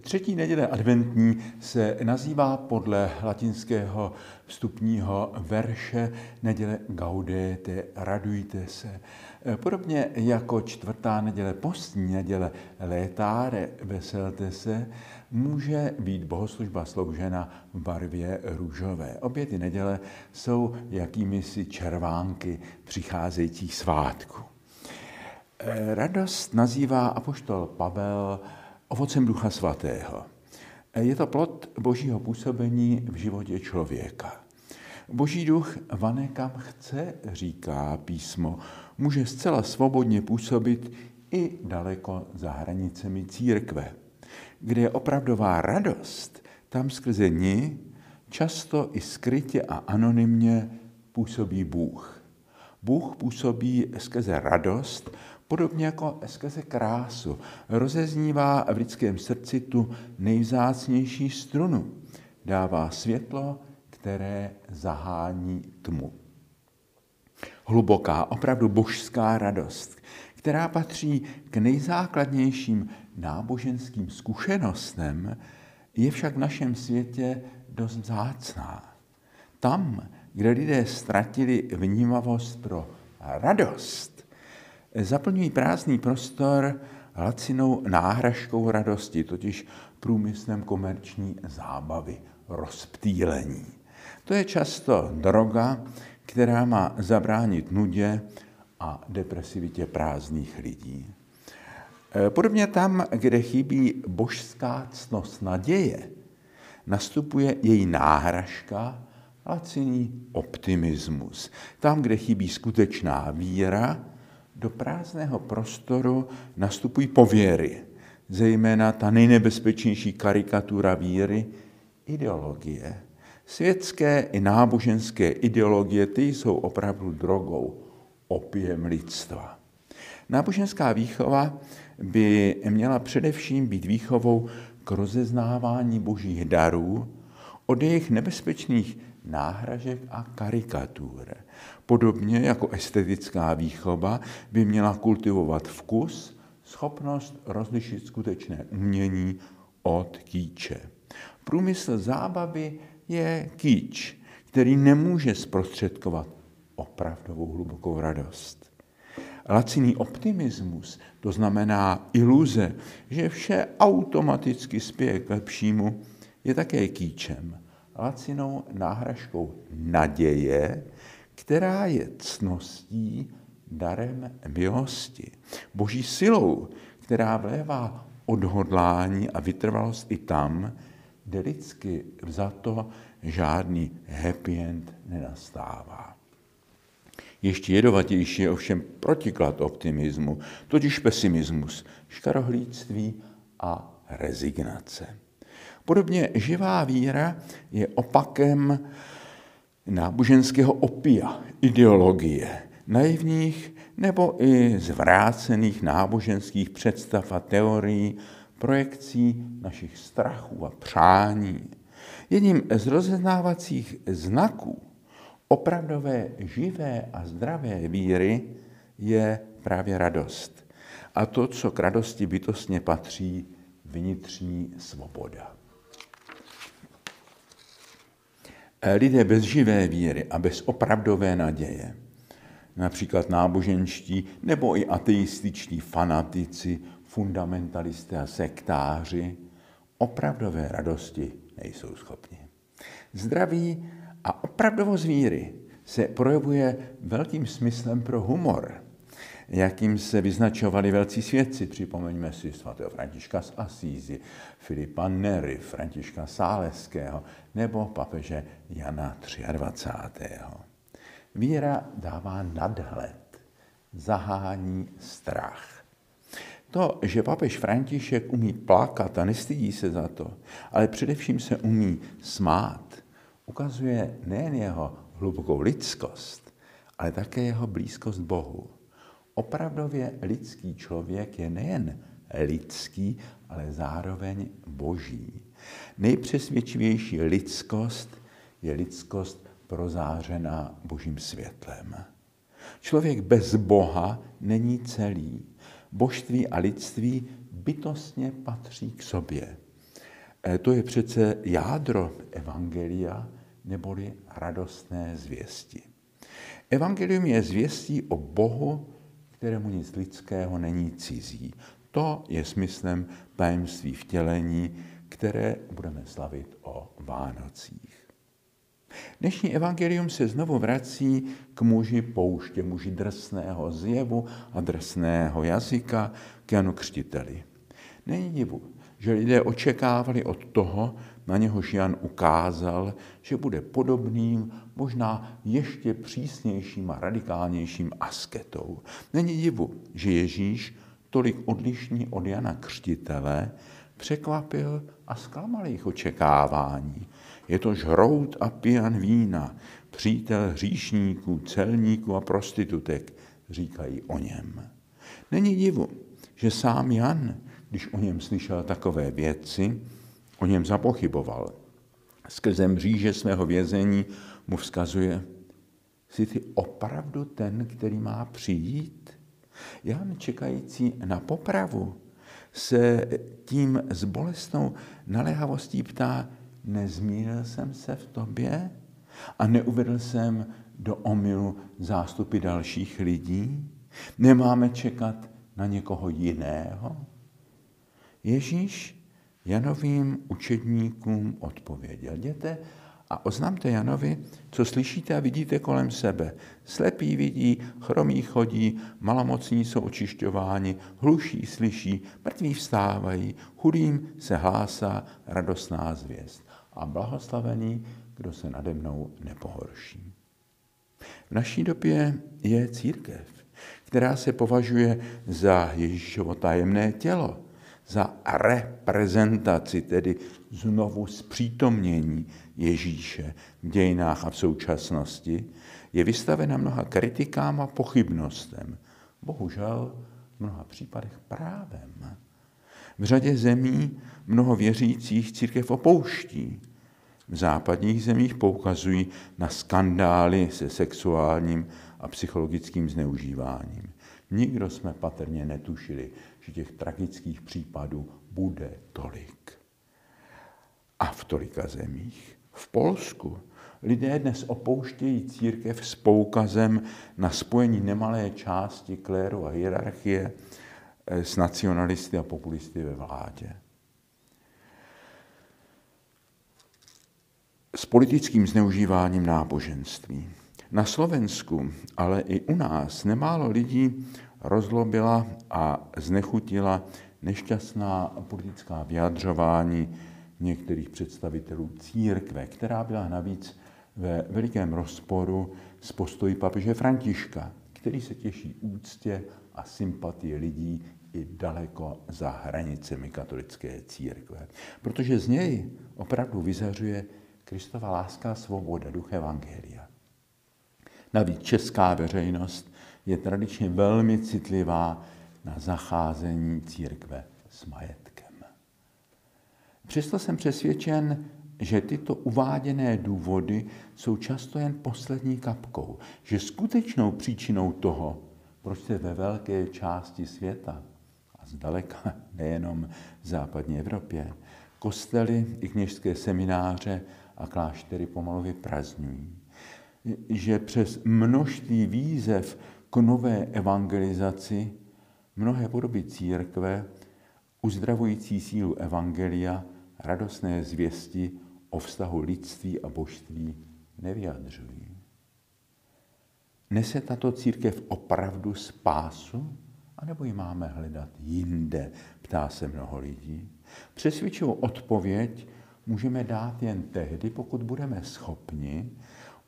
Třetí neděle adventní se nazývá podle latinského vstupního verše neděle Gaudete, radujte se. Podobně jako čtvrtá neděle postní neděle Létáre, veselte se, může být bohoslužba sloužena v barvě růžové. Obě ty neděle jsou jakými si červánky přicházejících svátků. Radost nazývá apoštol Pavel ovocem Ducha Svatého. Je to plod božího působení v životě člověka. Boží duch vane kam chce, říká písmo, může zcela svobodně působit i daleko za hranicemi církve. Kde je opravdová radost, tam skrze ní často i skrytě a anonymně působí Bůh. Bůh působí skrze radost, Podobně jako skrze krásu rozeznívá v lidském srdci tu nejvzácnější strunu. Dává světlo, které zahání tmu. Hluboká, opravdu božská radost, která patří k nejzákladnějším náboženským zkušenostem, je však v našem světě dost vzácná. Tam, kde lidé ztratili vnímavost pro radost, zaplňují prázdný prostor lacinou náhražkou radosti, totiž průmyslem komerční zábavy, rozptýlení. To je často droga, která má zabránit nudě a depresivitě prázdných lidí. E, podobně tam, kde chybí božská ctnost naděje, nastupuje její náhražka, laciný optimismus. Tam, kde chybí skutečná víra, do prázdného prostoru nastupují pověry, zejména ta nejnebezpečnější karikatura víry, ideologie. Světské i náboženské ideologie, ty jsou opravdu drogou, opiem lidstva. Náboženská výchova by měla především být výchovou k rozeznávání božích darů od jejich nebezpečných náhražek a karikatur. Podobně jako estetická výchova by měla kultivovat vkus, schopnost rozlišit skutečné umění od kýče. Průmysl zábavy je kýč, který nemůže zprostředkovat opravdovou hlubokou radost. Laciný optimismus, to znamená iluze, že vše automaticky spěje k lepšímu, je také kýčem, lacinou náhražkou naděje, která je cností darem milosti. Boží silou, která vlévá odhodlání a vytrvalost i tam, kde lidsky vzato žádný happy end nenastává. Ještě jedovatější je ovšem protiklad optimismu, totiž pesimismus, škarohlíctví a rezignace. Podobně živá víra je opakem náboženského opia, ideologie, naivních nebo i zvrácených náboženských představ a teorií, projekcí našich strachů a přání. Jedním z rozeznávacích znaků opravdové živé a zdravé víry je právě radost. A to, co k radosti bytostně patří, vnitřní svoboda. Lidé bez živé víry a bez opravdové naděje, například náboženští nebo i ateističtí fanatici, fundamentalisté a sektáři, opravdové radosti nejsou schopni. Zdraví a opravdovost víry se projevuje velkým smyslem pro humor, jakým se vyznačovali velcí svědci. Připomeňme si svatého Františka z Asízy, Filipa Nery, Františka Sáleského nebo papeže Jana 23. Víra dává nadhled, zahání strach. To, že papež František umí plakat a nestydí se za to, ale především se umí smát, ukazuje nejen jeho hlubokou lidskost, ale také jeho blízkost Bohu. Opravdově lidský člověk je nejen lidský, ale zároveň boží. Nejpřesvědčivější lidskost je lidskost prozářená božím světlem. Člověk bez Boha není celý. Božství a lidství bytostně patří k sobě. E, to je přece jádro evangelia neboli radostné zvěsti. Evangelium je zvěstí o Bohu, kterému nic lidského není cizí. To je smyslem tajemství vtělení, které budeme slavit o Vánocích. Dnešní evangelium se znovu vrací k muži pouště, muži drsného zjevu a drsného jazyka, k Janu Křtiteli. Není divu, že lidé očekávali od toho, na něhož Jan ukázal, že bude podobným, možná ještě přísnějším a radikálnějším asketou. Není divu, že Ježíš, tolik odlišný od Jana Křtitele, překvapil a zklamal jejich očekávání. Je to žrout a pijan vína, přítel hříšníků, celníků a prostitutek, říkají o něm. Není divu, že sám Jan, když o něm slyšel takové věci, o něm zapochyboval. Skrze mříže svého vězení mu vzkazuje, jsi ty opravdu ten, který má přijít? Jan, čekající na popravu, se tím s bolestnou naléhavostí ptá, nezmířil jsem se v tobě a neuvedl jsem do omylu zástupy dalších lidí? Nemáme čekat na někoho jiného? Ježíš Janovým učedníkům odpověděl. Jděte a oznamte Janovi, co slyšíte a vidíte kolem sebe. Slepí vidí, chromí chodí, malomocní jsou očišťováni, hluší slyší, mrtví vstávají, chudým se hlásá radostná zvěst. A blahoslavený, kdo se nade mnou nepohorší. V naší době je církev, která se považuje za Ježíšovo tajemné tělo, za reprezentaci, tedy znovu zpřítomnění Ježíše v dějinách a v současnosti, je vystavena mnoha kritikám a pochybnostem. Bohužel v mnoha případech právem. V řadě zemí mnoho věřících církev opouští. V západních zemích poukazují na skandály se sexuálním a psychologickým zneužíváním. Nikdo jsme patrně netušili, že těch tragických případů bude tolik. A v tolika zemích. V Polsku lidé dnes opouštějí církev s poukazem na spojení nemalé části kléru a hierarchie eh, s nacionalisty a populisty ve vládě. S politickým zneužíváním náboženství. Na Slovensku, ale i u nás nemálo lidí rozlobila a znechutila nešťastná politická vyjadřování některých představitelů církve, která byla navíc ve velikém rozporu s postoji papeže Františka, který se těší úctě a sympatii lidí i daleko za hranicemi katolické církve. Protože z něj opravdu vyzařuje Kristova láska a svoboda, duch Evangelia. Navíc česká veřejnost je tradičně velmi citlivá na zacházení církve s majetkem. Přesto jsem přesvědčen, že tyto uváděné důvody jsou často jen poslední kapkou, že skutečnou příčinou toho, proč se ve velké části světa, a zdaleka nejenom v západní Evropě, kostely i kněžské semináře a kláštery pomalu vyprazňují, že přes množství výzev k nové evangelizaci mnohé podoby církve, uzdravující sílu evangelia, radostné zvěsti o vztahu lidství a božství nevyjadřují. Nese tato církev opravdu spásu, anebo ji máme hledat jinde, ptá se mnoho lidí. Přesvědčivou odpověď můžeme dát jen tehdy, pokud budeme schopni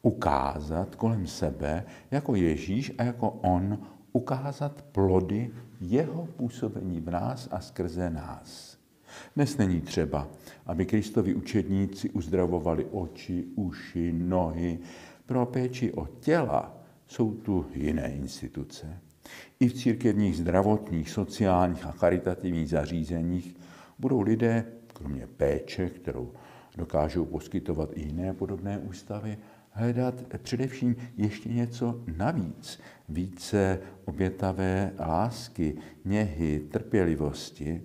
ukázat kolem sebe, jako Ježíš a jako On, ukázat plody jeho působení v nás a skrze nás. Dnes není třeba, aby Kristovi učedníci uzdravovali oči, uši, nohy. Pro péči o těla jsou tu jiné instituce. I v církevních zdravotních, sociálních a charitativních zařízeních budou lidé, kromě péče, kterou dokážou poskytovat i jiné podobné ústavy, hledat především ještě něco navíc, více obětavé lásky, něhy, trpělivosti,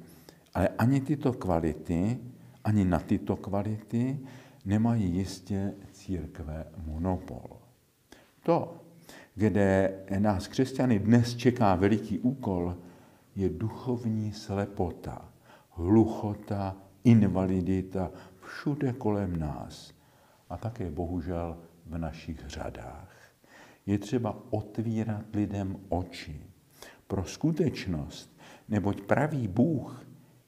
ale ani tyto kvality, ani na tyto kvality nemají jistě církve monopol. To, kde nás křesťany dnes čeká veliký úkol, je duchovní slepota, hluchota, invalidita všude kolem nás a také bohužel v našich řadách. Je třeba otvírat lidem oči pro skutečnost, neboť pravý Bůh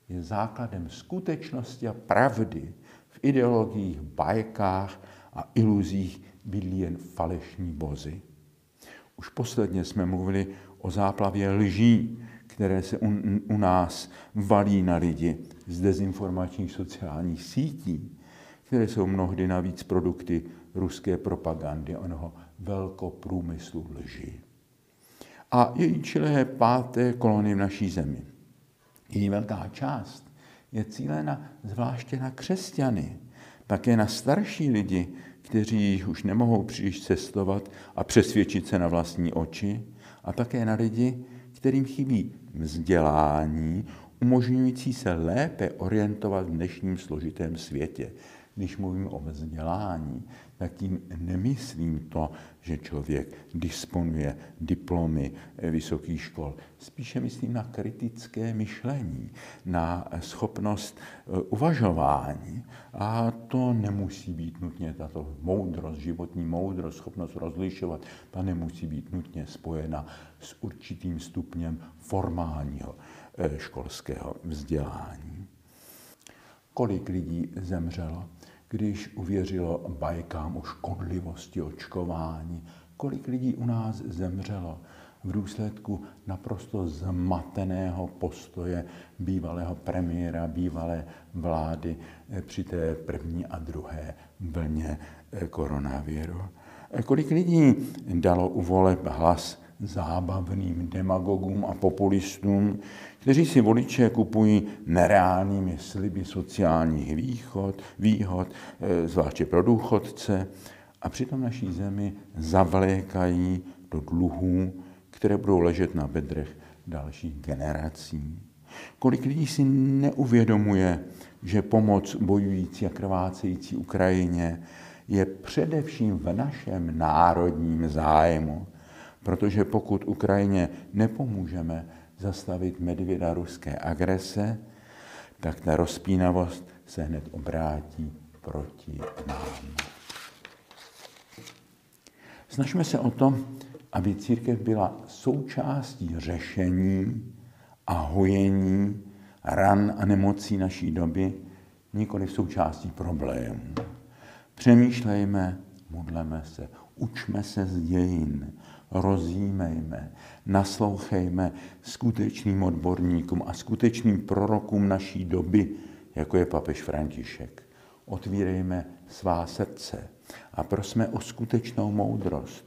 je základem skutečnosti a pravdy. V ideologiích, bajkách a iluzích bydlí jen falešní bozy. Už posledně jsme mluvili o záplavě lží, které se u, u nás valí na lidi z dezinformačních sociálních sítí, které jsou mnohdy navíc produkty ruské propagandy, onoho velkoprůmyslu lži. A její čile je páté kolony v naší zemi. Její velká část. Je cílena zvláště na křesťany, také na starší lidi, kteří už nemohou příliš cestovat a přesvědčit se na vlastní oči, a také na lidi, kterým chybí vzdělání, umožňující se lépe orientovat v dnešním složitém světě. Když mluvím o vzdělání, tak tím nemyslím to, že člověk disponuje diplomy vysokých škol. Spíše myslím na kritické myšlení, na schopnost eh, uvažování. A to nemusí být nutně tato moudrost, životní moudrost, schopnost rozlišovat, ta nemusí být nutně spojena s určitým stupněm formálního eh, školského vzdělání. Kolik lidí zemřelo když uvěřilo bajkám o škodlivosti očkování. Kolik lidí u nás zemřelo v důsledku naprosto zmateného postoje bývalého premiéra, bývalé vlády eh, při té první a druhé vlně eh, koronaviru. Eh, kolik lidí dalo u voleb hlas zábavným demagogům a populistům, kteří si voliče kupují nereálnými sliby sociálních východ, výhod, eh, zvláště pro důchodce, a přitom naší zemi zavlékají do dluhů, které budou ležet na bedrech dalších generací. Kolik lidí si neuvědomuje, že pomoc bojující a krvácející Ukrajině je především v našem národním zájmu, protože pokud Ukrajině nepomůžeme zastavit medvěda ruské agrese, tak ta rozpínavost se hned obrátí proti nám. Snažme se o to, aby církev byla součástí řešení a hojení ran a nemocí naší doby, nikoli součástí problémů. Přemýšlejme, modleme se, učme se z dějin, rozjímejme, naslouchejme skutečným odborníkům a skutečným prorokům naší doby, jako je papež František. Otvírejme svá srdce a prosme o skutečnou moudrost,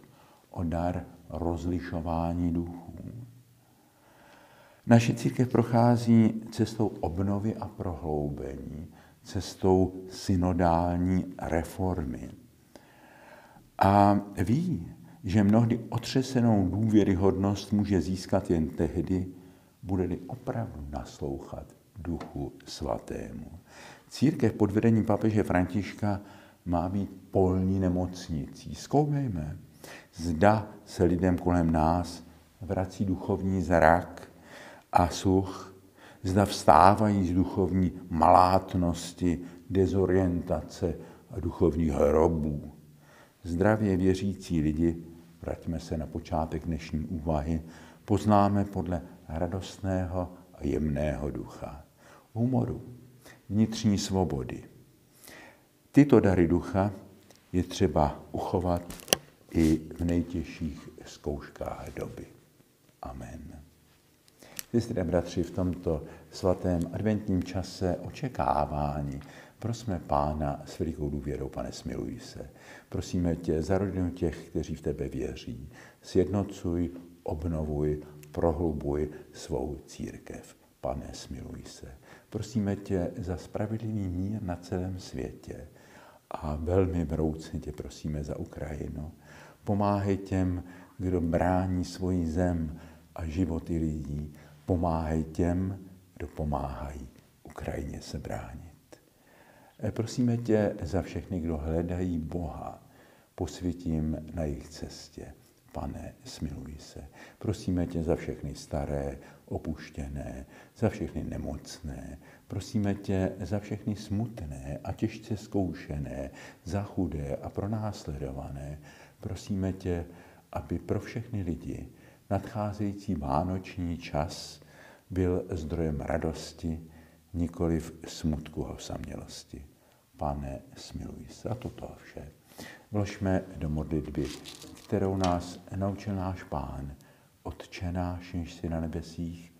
o dar rozlišování duchů. Naše církev prochází cestou obnovy a prohloubení, cestou synodální reformy. A ví, že mnohdy otřesenou důvěryhodnost může získat jen tehdy, bude-li opravdu naslouchat Duchu Svatému. Církev pod vedením papeže Františka má být polní nemocnicí. Zkoumejme, zda se lidem kolem nás vrací duchovní zrak a such, zda vstávají z duchovní malátnosti, dezorientace a duchovních hrobů. Zdravě věřící lidi vraťme se na počátek dnešní úvahy, poznáme podle radostného a jemného ducha, humoru, vnitřní svobody. Tyto dary ducha je třeba uchovat i v nejtěžších zkouškách doby. Amen. Sestry a bratři, v tomto svatém adventním čase očekávání prosme Pána s velikou důvěrou, pane, smiluj se. Prosíme tě za rodinu těch, kteří v tebe věří. Sjednocuj, obnovuj, prohlubuj svou církev. Pane, smiluj se. Prosíme tě za spravedlivý mír na celém světě a velmi vroucně tě prosíme za Ukrajinu. Pomáhej těm, kdo brání svoji zem a životy lidí. Pomáhej těm, kdo pomáhají Ukrajině se bránit. Prosíme tě za všechny, kdo hledají Boha, posvětím na jejich cestě. Pane, smiluj se. Prosíme tě za všechny staré, opuštěné, za všechny nemocné. Prosíme tě za všechny smutné a těžce zkoušené, za chudé a pronásledované. Prosíme tě, aby pro všechny lidi nadcházející vánoční čas byl zdrojem radosti, nikoliv smutku a osamělosti. Pane, smiluj se. A toto vše vložme do modlitby, kterou nás naučil náš Pán. Otče náš, jenž si na nebesích,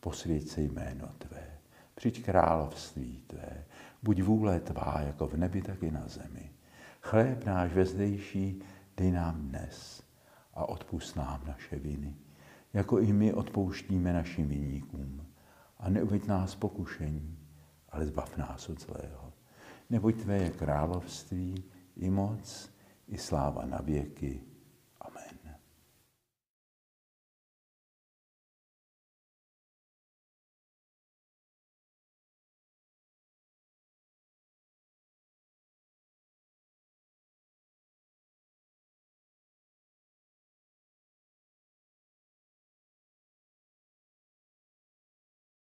posvěď se jméno Tvé. Přijď království Tvé. Buď vůle Tvá, jako v nebi, tak i na zemi. Chléb náš vezdejší dej nám dnes a odpust nám naše viny, jako i my odpouštíme našim viníkům. A neuveď nás pokušení, ale zbav nás od zlého. Neboť Tvé je království, i moc, i sláva na věky.